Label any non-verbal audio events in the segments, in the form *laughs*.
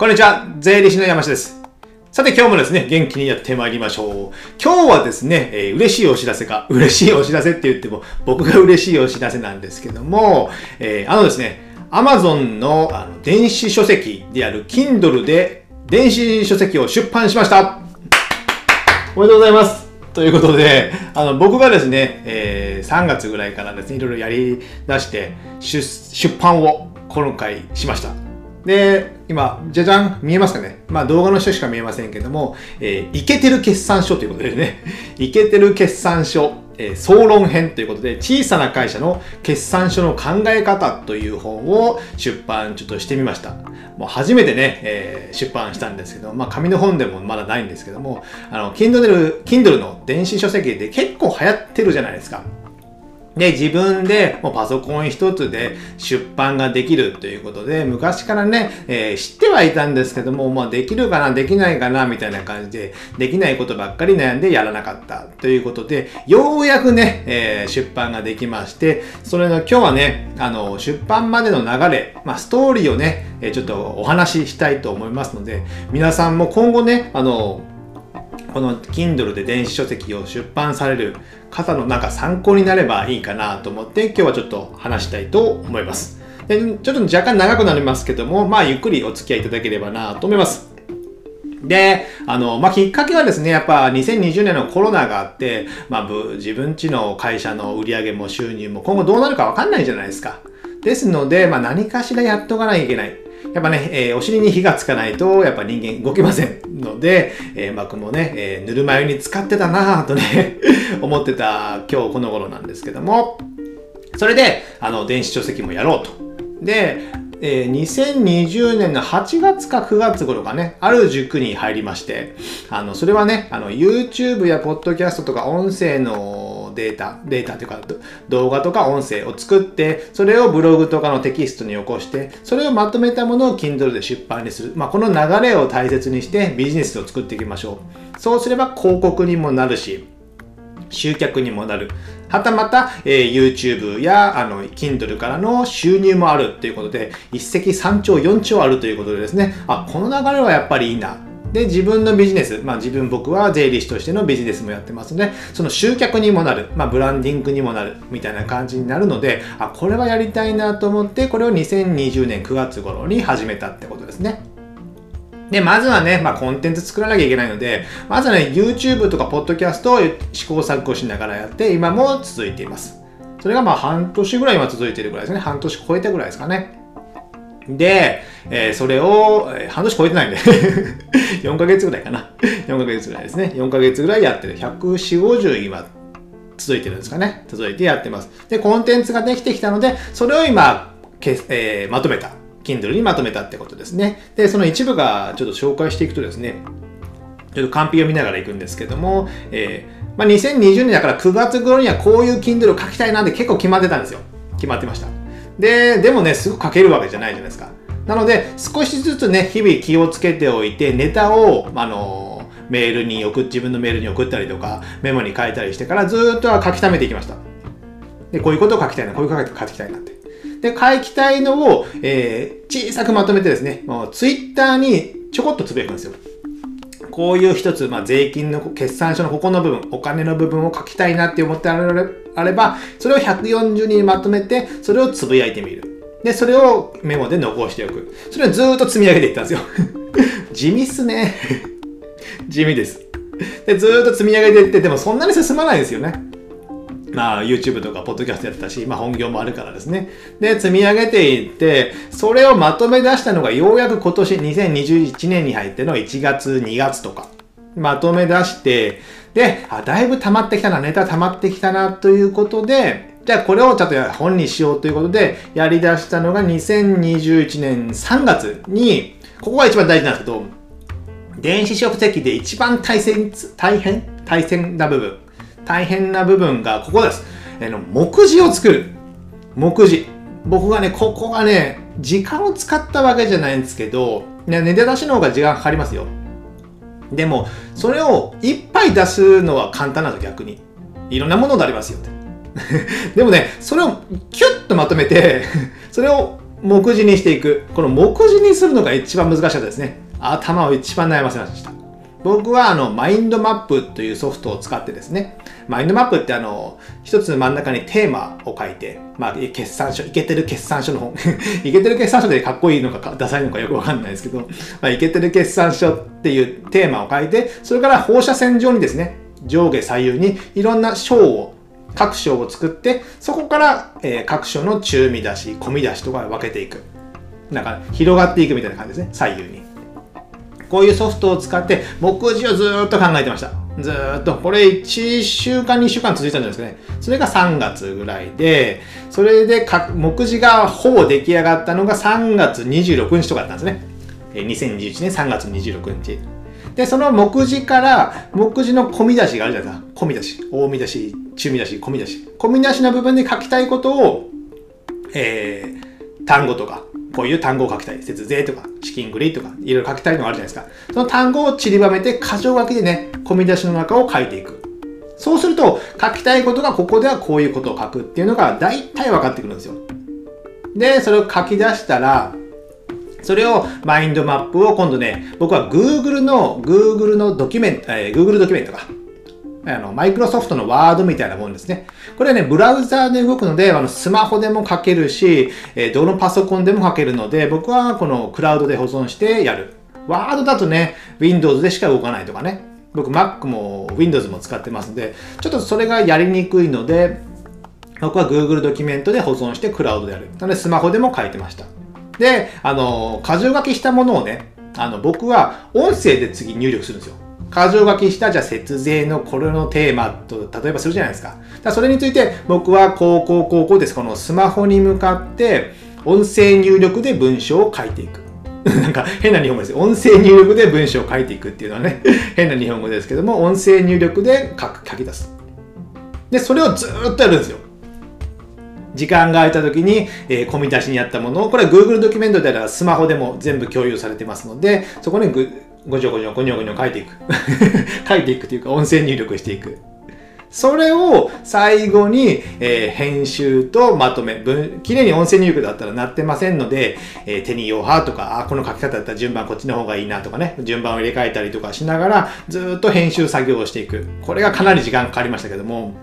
こんにちは、税理士の山下です。さて今日もですね、元気にやってまいりましょう。今日はですね、えー嬉しいお知らせか、嬉しいお知らせって言っても、僕が嬉しいお知らせなんですけども、えーあのですね、Amazon のあの電子書籍である Kindle で電子書籍を出版しましたおめでとうございますということで、あの僕がですね、えー3月ぐらいからですね、いろいろやり出して、出版を今回しました。で、今、じゃじゃん、見えますかね？まあ動画の人しか見えませんけども、えーイケてる決算書ということでね、*laughs* イケてる決算書、えー総論編ということで、小さな会社の決算書の考え方という本を出版ちょっとしてみました。もう初めてね、えー出版したんですけど、まあ紙の本でもまだないんですけども、あの、Kindle, Kindle の電子書籍で結構流行ってるじゃないですか。で、自分でもうパソコン一つで出版ができるということで、昔からね、えー知ってはいたんですけども、まあできるかな、できないかな、みたいな感じで、できないことばっかり悩んでやらなかったということで、ようやくね、えー出版ができまして、それの今日はね、あの、出版までの流れ、まあストーリーをね、えちょっとお話ししたいと思いますので、皆さんも今後ね、あの、この Kindle で電子書籍を出版される方のなんか参考になればいいかなと思って今日はちょっと話したいと思います。でちょっと若干長くなりますけども、まあゆっくりお付き合いいただければなと思います。で、あの、まあ、きっかけはですね、やっぱ2020年のコロナがあって、まあ、自分ちの会社の売り上げも収入も今後どうなるかわかんないじゃないですか。ですので、まあ、何かしらやっとかなきゃいけない。やっぱね、えーお尻に火がつかないと、やっぱ人間動けませんので、えー僕もね、えーぬるま湯に使ってたなぁとね、*laughs* 思ってた今日この頃なんですけども、それで、あの、電子書籍もやろうと。で、えー2020年の8月か9月頃かね、ある塾に入りまして、あの、それはね、あの、YouTube や Podcast とか音声のデータ、データというか、動画とか音声を作って、それをブログとかのテキストに起こして、それをまとめたものを Kindle で出版にする。まあ、この流れを大切にしてビジネスを作っていきましょう。そうすれば広告にもなるし、集客にもなる。はたまた、えー YouTube やあの Kindle からの収入もあるということで、一石三鳥四鳥あるということでですね、あ、この流れはやっぱりいいな。で、自分のビジネス、まあ自分僕は税理士としてのビジネスもやってますので、その集客にもなる、まあブランディングにもなる、みたいな感じになるので、あ、これはやりたいなと思って、これを2020年9月頃に始めたってことですね。で、まずはね、まあ、コンテンツ作らなきゃいけないので、まずはね、YouTube とか Podcast を試行錯誤しながらやって、今も続いています。それがまあ半年ぐらい今続いてるぐらいですね。半年超えたぐらいですかね。で、えーそれを、えー半年超えてないんで、*laughs* 4ヶ月ぐらいかな。4ヶ月ぐらいですね。4ヶ月ぐらいやってる。140、50今続いてるんですかね。続いてやってます。で、コンテンツができてきたので、それを今、けえーまとめた。Kindle にまとめたってことですね。で、その一部がちょっと紹介していくとですね、ちょっとカンピを見ながら行くんですけども、えーまあ、2020年だから9月頃にはこういう Kindle を書きたいなんて結構決まってたんですよ。決まってました。で、でもね、すぐ書けるわけじゃないじゃないですか。なので、少しずつね、日々気をつけておいて、ネタを、あのメールに送っ、自分のメールに送ったりとか、メモに書いたりしてからずっとは書き溜めていきました。で、こういうことを書きたいな、こういうことを書きたいなって。で、書きたいのを、えー小さくまとめてですね、もうツイッターにちょこっとつぶやくんですよ。こういう一つ、まあ、税金の決算書のここの部分、お金の部分を書きたいなって思ってあられあれば、それを140にまとめて、それをつぶやいてみる。で、それをメモで残しておく。それをずっと積み上げていったんですよ。*laughs* 地味っすね。*laughs* 地味です。で、ずっと積み上げていって、でもそんなに進まないですよね。まあ、YouTube とか、ポッドキャストやってたし、まあ、本業もあるからですね。で、積み上げていって、それをまとめ出したのが、ようやく今年、2021年に入っての1月、2月とか、まとめ出して、で、あ、だいぶ溜まってきたな、ネタ溜まってきたな、ということで、じゃあこれをちょっと本にしようということで、やり出したのが2021年3月に、ここが一番大事なんですけど、電子書籍で一番大変、大変大変な部分。大変な部分がここです。あの目次を作る。目次。僕がね、ここがね、時間を使ったわけじゃないんですけど、ね、ネタ出しの方が時間かかりますよ。でも、それをいっぱい出すのは簡単なの、逆に。いろんなものがありますよって。*laughs* でもね、それをキュッとまとめて、*laughs* それを目次にしていく。この目次にするのが一番難しかったですね。頭を一番悩ませました。僕はあの、マインドマップというソフトを使ってですね、マインドマップってあの、一つ真ん中にテーマを書いて、まあ、決算書、いけてる決算書の本。*laughs* いけてる決算書でかっこいいのかダサいのかよくわかんないですけど、まあ、いけてる決算書っていうテーマを書いて、それから放射線上にですね、上下左右にいろんな章を各章を作って、そこから、えー、各章の中見出し、込み出しとか分けていく。なんか広がっていくみたいな感じですね、左右に。こういうソフトを使って目次をずっと考えてました。ずっと。これ1週間、2週間続いたんじゃないですかね。それが3月ぐらいで、それで目次がほぼ出来上がったのが3月26日とかだったんですね。2021年3月26日。で、その目次から、目次の込み出しがあるじゃないですか。込み出し。大見出し、中見出し、込み出し。込み出しの部分で書きたいことを、えー、単語とか、こういう単語を書きたい。節税とか、資金繰りとか、いろいろ書きたいのがあるじゃないですか。その単語を散りばめて、箇条書きでね、込み出しの中を書いていく。そうすると、書きたいことがここではこういうことを書くっていうのが大体分かってくるんですよ。で、それを書き出したら、それをマインドマップを今度ね、僕は Google の、Google のドキュメント、えー、Google ドキュメントか。あの、マイクロソフトのワードみたいなもんですね。これはね、ブラウザーで動くので、あの、スマホでも書けるし、えー、どのパソコンでも書けるので、僕はこのクラウドで保存してやる。ワードだとね、Windows でしか動かないとかね。僕 Mac も Windows も使ってますので、ちょっとそれがやりにくいので、僕は Google ドキュメントで保存してクラウドでやる。なのでスマホでも書いてました。で、あの、箇条書きしたものをね、あの、僕は音声で次入力するんですよ。箇条書きしたじゃあ節税のこれのテーマと例えばするじゃないですか。だそれについて僕はこうこうこうこうです。このスマホに向かって音声入力で文章を書いていく。*laughs* なんか変な日本語です。音声入力で文章を書いていくっていうのはね、*laughs* 変な日本語ですけども、音声入力で書書き出す。で、それをずっとやるんですよ。時間が空いた時に、えー、込み出しにあったものを、これは Google ドキュメントであればスマホでも全部共有されてますので、そこにごちょごちょごにょごにょ書いていく。*laughs* 書いていくというか音声入力していく。それを最後に、えー、編集とまとめ、綺麗に音声入力だったらなってませんので、えー、手に用派とか、あ、この書き方だったら順番こっちの方がいいなとかね、順番を入れ替えたりとかしながら、ずっと編集作業をしていく。これがかなり時間かかりましたけども、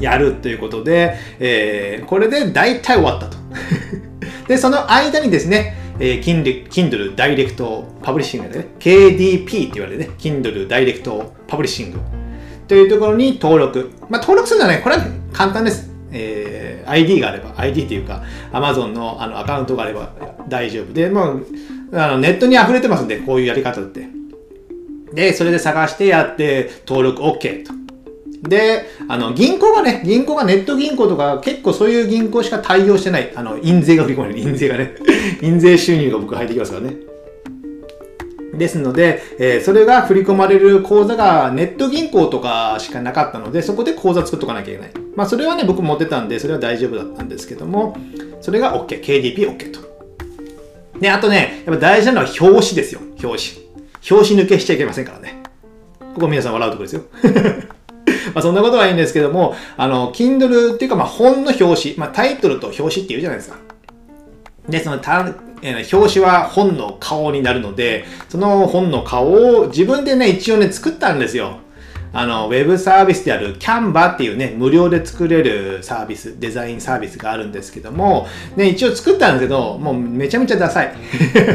やるということで、えー、これで大体終わったと。*laughs* で、その間にですね、えー、Kindle kindle ダイレクトパブリッシングでね、KDP って言われるね、Kindle ダイレクトパブリッシングというところに登録。まあ、登録するのはね、これは簡単です。えー、ID があれば、ID っていうか、Amazon のあのアカウントがあれば大丈夫で、もう、あのネットに溢れてますんで、こういうやり方って。で、それで探してやって、登録 OK と。で、あの、銀行がね、銀行がネット銀行とか結構そういう銀行しか対応してない。あの、印税が振り込まれる。*laughs* 印税がね。印税収入が僕入ってきますからね。ですので、えー、それが振り込まれる口座がネット銀行とかしかなかったので、そこで口座作っとかなきゃいけない。まあ、それはね、僕持ってたんで、それは大丈夫だったんですけども、それが OK。KDP OK と。で、あとね、やっぱ大事なのは表紙ですよ。表紙。表紙抜けしちゃいけませんからね。ここ皆さん笑うとこですよ。*laughs* *laughs* まあそんなことはいいんですけども、あの、Kindle っていうかまあ本の表紙、まあタイトルと表紙って言うじゃないですか。で、そのた、え、表紙は本の顔になるので、その本の顔を自分でね、一応ね、作ったんですよ。あの、ウェブサービスである Canva っていうね、無料で作れるサービス、デザインサービスがあるんですけども、ね、一応作ったんですけど、もうめちゃめちゃダサい。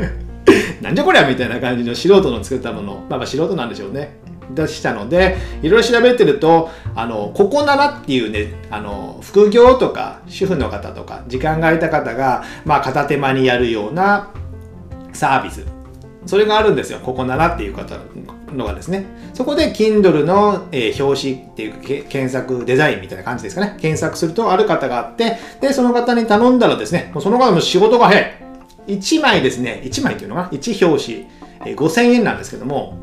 *laughs* なんじゃこりゃみたいな感じの素人の作ったもの。まあまあ素人なんでしょうね。出したのでいろいろ調べてるとあのここならっていうねあの副業とか主婦の方とか時間が空いた方が、まあ、片手間にやるようなサービス。それがあるんですよ。ここならっていう方のがですね。そこで Kindle の、えー、表紙っていう検索デザインみたいな感じですかね。検索するとある方があってでその方に頼んだらですねもうその方の仕事が早い。1枚ですね。1枚っていうのが1表紙、えー、5000円なんですけども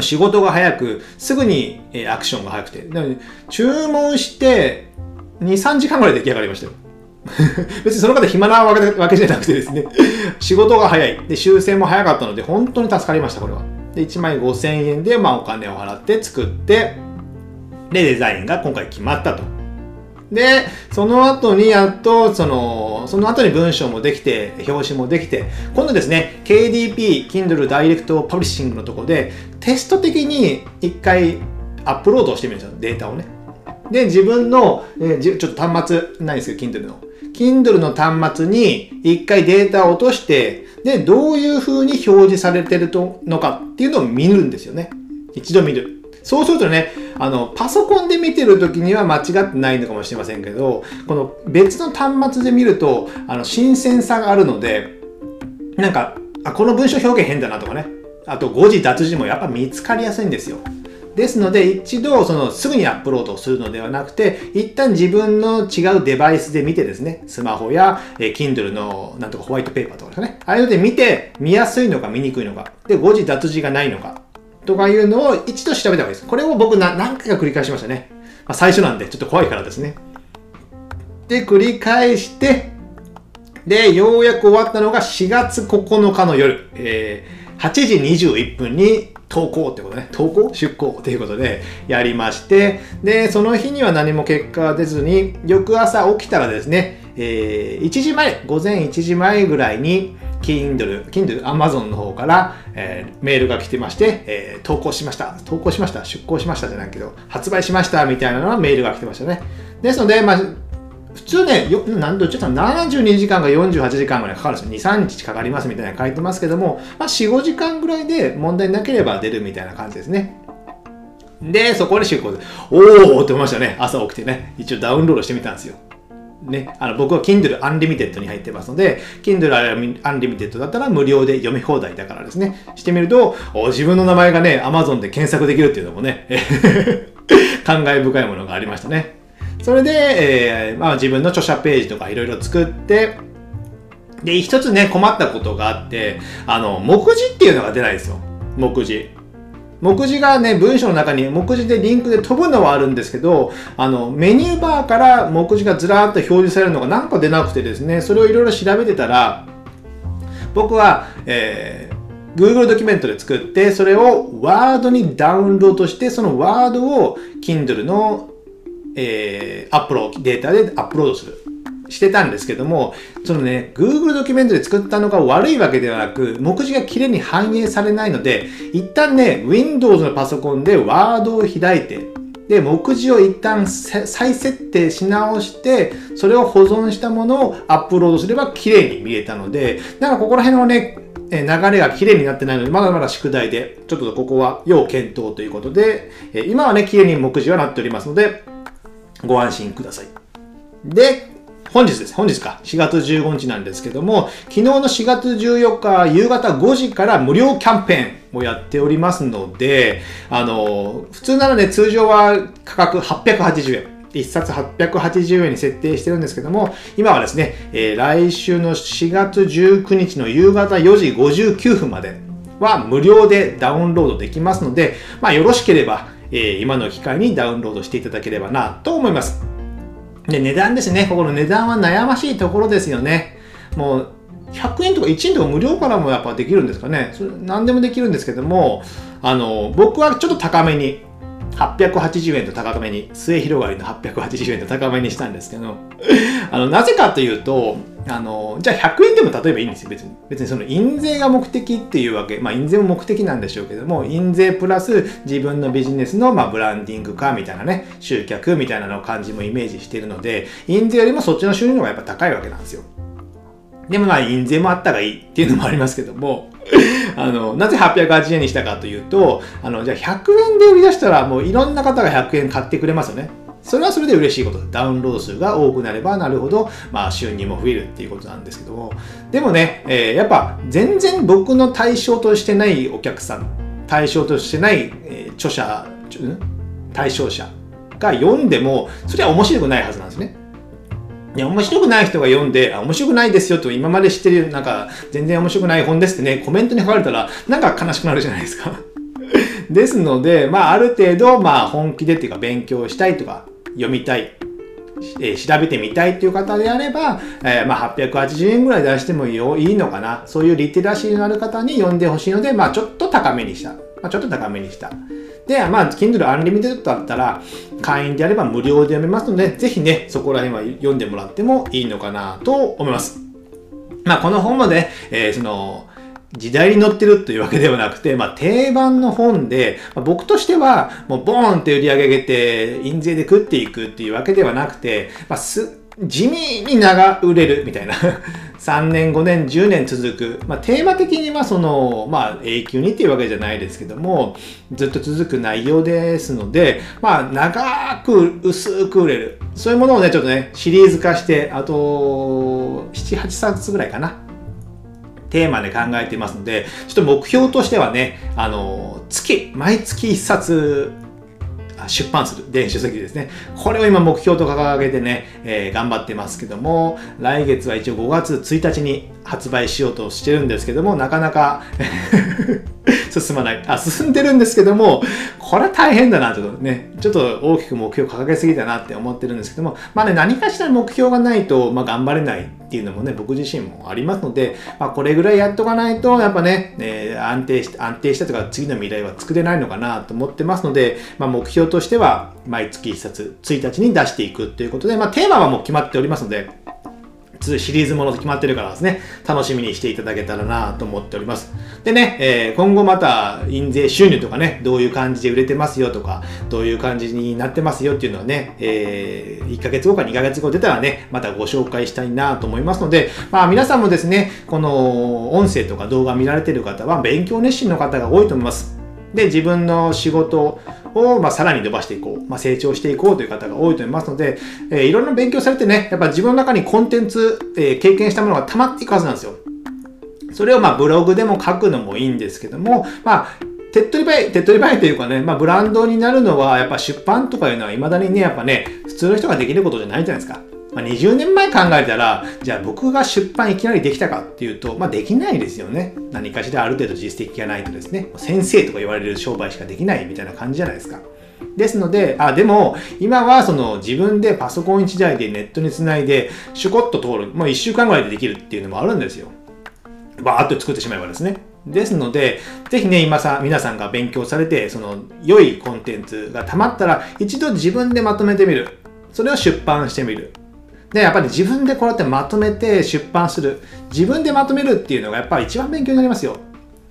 仕事が早く、すぐにアクションが早くて。注文して、2、3時間ぐらい出来上がりましたよ。*laughs* 別にその方暇なわけじゃなくてですね、仕事が早い。で、修正も早かったので、本当に助かりました、これは。で、1万5000円で、まあ、お金を払って作って、で、デザインが今回決まったと。で、その後にやっと、その、その後に文章もできて、表紙もできて、今度ですね、KDP、Kindle Direct Publishing のとこで、テスト的に一回アップロードしてみるんですよ、データをね。で、自分の、えー、ちょっと端末、ないですけど、Kindle の。Kindle の端末に一回データを落として、で、どういう風に表示されてるのかっていうのを見るんですよね。一度見る。そうするとね、あの、パソコンで見てる時には間違ってないのかもしれませんけど、この別の端末で見ると、あの、新鮮さがあるので、なんか、あ、この文章表現変だなとかね。あと、誤字脱字もやっぱ見つかりやすいんですよ。ですので、一度、その、すぐにアップロードするのではなくて、一旦自分の違うデバイスで見てですね、スマホや、えー、Kindle の、なんとかホワイトペーパーとかですね、ああいうので見て、見やすいのか見にくいのか、で、誤字脱字がないのか、とかいうのを一度調べた方がいいです。これを僕な何回か繰り返しましたね。まあ、最初なんでちょっと怖いからですね。で、繰り返して、で、ようやく終わったのが4月9日の夜、えー、8時21分に投稿ってことね。投稿？出稿ということでやりまして、で、その日には何も結果が出ずに、翌朝起きたらですね、えー、1時前、午前1時前ぐらいに、Kindle、Kindle、Amazon の方から、えー、メールが来てまして、えー、投稿しました。投稿しました。出稿しましたじゃないけど、発売しましたみたいなのはメールが来てましたね。ですので、まあ、普通ね、よ何度ちょっと72時間か48時間ぐらいかかるんですよ。2、3日かかりますみたいな書いてますけども、まあ、4、5時間ぐらいで問題なければ出るみたいな感じですね。で、そこで出稿で、おーって思いましたね。朝起きてね。一応ダウンロードしてみたんですよ。ね、あの僕は Kindle Unlimited に入ってますので、Kindle Unlimited だったら無料で読み放題だからですね、してみると、自分の名前がね、Amazon で検索できるっていうのもね、*laughs* 感慨深いものがありましたね。それで、えー、まあ、自分の著者ページとかいろいろ作って、で、一つね、困ったことがあって、あの、目次っていうのが出ないですよ。目次。目次がね、文章の中に目次でリンクで飛ぶのはあるんですけど、あの、メニューバーから目次がずらーっと表示されるのがなんか出なくてですね、それをいろいろ調べてたら、僕は、えー、Google ドキュメントで作って、それを Word にダウンロードして、その Word を Kindle の、えー、アップロー、データでアップロードする。してたんですけども、そのね、Google ドキュメントで作ったのが悪いわけではなく、目次がきれいに反映されないので、一旦ね、Windows のパソコンで Word を開いて、で、目次を一旦再設定し直して、それを保存したものをアップロードすれば綺麗に見えたので、なんかここら辺のね、流れが綺麗になってないので、まだまだ宿題で、ちょっとここは要検討ということで、今はね、綺麗に目次はなっておりますので、ご安心ください。で、本日です。本日か。4月15日なんですけども、昨日の4月14日夕方5時から無料キャンペーンをやっておりますので、あの、普通ならね、通常は価格880円。1冊880円に設定してるんですけども、今はですね、えー、来週の4月19日の夕方4時59分までは無料でダウンロードできますので、まあよろしければ、えー、今の機会にダウンロードしていただければなと思います。で、値段ですね。ここの値段は悩ましいところですよね。もう、100円とか1円とか無料からもやっぱできるんですかね。それ何でもできるんですけども、あの、僕はちょっと高めに、880円と高めに、末広がりの880円と高めにしたんですけど、*laughs* あの、なぜかというと、あの、じゃあ100円でも例えばいいんですよ、別に。別にその印税が目的っていうわけ、まあ印税も目的なんでしょうけども、印税プラス自分のビジネスのまあブランディング化みたいなね、集客みたいなの感じもイメージしてるので、印税よりもそっちの収入の方がやっぱ高いわけなんですよ。でもまあ印税もあったがいいっていうのもありますけども、あの、なぜ880円にしたかというと、あの、じゃあ100円で売り出したらもういろんな方が100円買ってくれますよね。それはそれで嬉しいことダウンロード数が多くなればなるほど、まあ、収入も増えるっていうことなんですけどもでもね、えー、やっぱ全然僕の対象としてないお客さん対象としてない、えー、著者対象者が読んでもそれは面白くないはずなんですね。いや、面白くない人が読んで、あ、面白くないですよと今まで知ってる、なんか、全然面白くない本ですってね、コメントに書かれたら、なんか悲しくなるじゃないですか。*laughs* ですので、まあ、ある程度、まあ、本気でっていうか、勉強したいとか、読みたい、えー、調べてみたいっていう方であれば、えー、まあ、880円ぐらい出してもいいのかな。そういうリテラシーのある方に読んでほしいので、まあ、ちょっと高めにした。まあ、ちょっと高めにした。で、まあ、Kindle Unlimited だったら、会員であれば無料で読めますので、ぜひね、そこら辺は読んでもらってもいいのかなと思います。まあ、この本もね、えー、その、時代に乗ってるというわけではなくて、まあ、定番の本で、まあ、僕としては、もうボーンって売り上げて、印税で食っていくっていうわけではなくて、まあ、す、地味に長売れるみたいな *laughs* 3年、5年、10年続く。まあ、テーマ的にはその、まあ、永久にっていうわけじゃないですけども、ずっと続く内容ですので、まあ、長く、薄く売れる。そういうものをね、ちょっとね、シリーズ化して、あと、7、8冊ぐらいかな。テーマで考えていますので、ちょっと目標としてはね、あの、月、毎月1冊出版する電子書籍ですね。これを今目標と掲げてね、えー、頑張ってますけども、来月は一応5月1日に発売しようとしてるんですけども、なかなか *laughs* 進まない。あ、進んでるんですけども、これは大変だな、っとね、ちょっと大きく目標掲げすぎたなって思ってるんですけども、まあね、何かしら目標がないと、まあ頑張れないっていうのもね、僕自身もありますので、まあこれぐらいやっとかないと、やっぱね、えー、安定し、安定したとか次の未来は作れないのかなと思ってますので、まあ目標としては、毎月1冊1日に出していくということで、まあテーマはもう決まっておりますので、シリーズもの決まってるからですね、楽しみにしていただけたらなと思っております。でね、えー、今後また印税収入とかね、どういう感じで売れてますよとか、どういう感じになってますよっていうのはね、えー、1ヶ月後か2ヶ月後出たらね、またご紹介したいなと思いますので、まあ皆さんもですね、この音声とか動画見られてる方は勉強熱心の方が多いと思います。で、自分の仕事を、まあ、さらに伸ばしていこう、まあ、成長していこうという方が多いと思いますので、えー、いろんな勉強されてね、やっぱ自分の中にコンテンツ、えー、経験したものが溜まっていくはずなんですよ。それをまあブログでも書くのもいいんですけども、まあ、手っ取り早い、手っ取り早いというかね、まあブランドになるのは、やっぱ出版とかいうのは未だにね、やっぱね、普通の人ができることじゃないじゃないですか。まあ、20年前考えたら、じゃあ僕が出版いきなりできたかっていうと、まあできないですよね。何かしらある程度実績がないとですね、先生とか言われる商売しかできないみたいな感じじゃないですか。ですので、あ、でも、今はその自分でパソコン1台でネットにつないで、シュコッと通る、もう1週間ぐらいでできるっていうのもあるんですよ。バーッと作ってしまえばですね。ですので、ぜひね、今さ、皆さんが勉強されて、その良いコンテンツが溜まったら、一度自分でまとめてみる。それを出版してみる。で、やっぱり自分でこうやってまとめて出版する。自分でまとめるっていうのがやっぱり一番勉強になりますよ。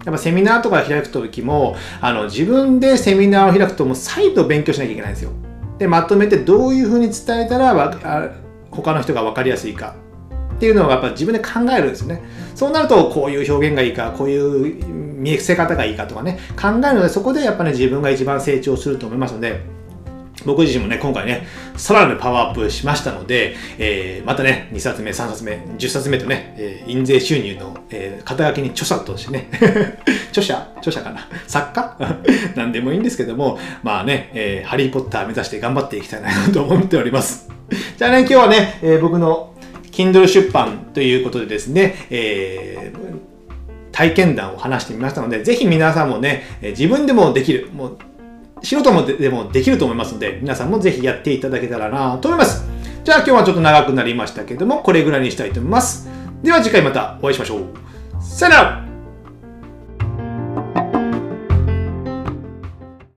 やっぱセミナーとか開くときも、あの、自分でセミナーを開くともう再度勉強しなきゃいけないんですよ。で、まとめてどういうふうに伝えたら他の人が分かりやすいかっていうのをやっぱ自分で考えるんですよね。そうなると、こういう表現がいいか、こういう見せ方がいいかとかね、考えるので、そこでやっぱね、自分が一番成長すると思いますので、僕自身もね、今回ね、さらにパワーアップしましたので、えー、またね、2冊目、3冊目、10冊目とね、えー、印税収入の、えー、肩書きに著者としてね、*laughs* 著者著者かな作家？*laughs* なんでもいいんですけども、まあね、えー、ハリーポッター目指して頑張っていきたいなと思っております。じゃあね、今日はね、えー、僕の Kindle 出版ということでですね、えー、体験談を話してみましたので、ぜひ皆さんもね、自分でもできる、もう素人もでもできると思いますので、皆さんもぜひやっていただけたらなと思います。じゃあ今日はちょっと長くなりましたけども、これぐらいにしたいと思います。では次回またお会いしましょう。さよなら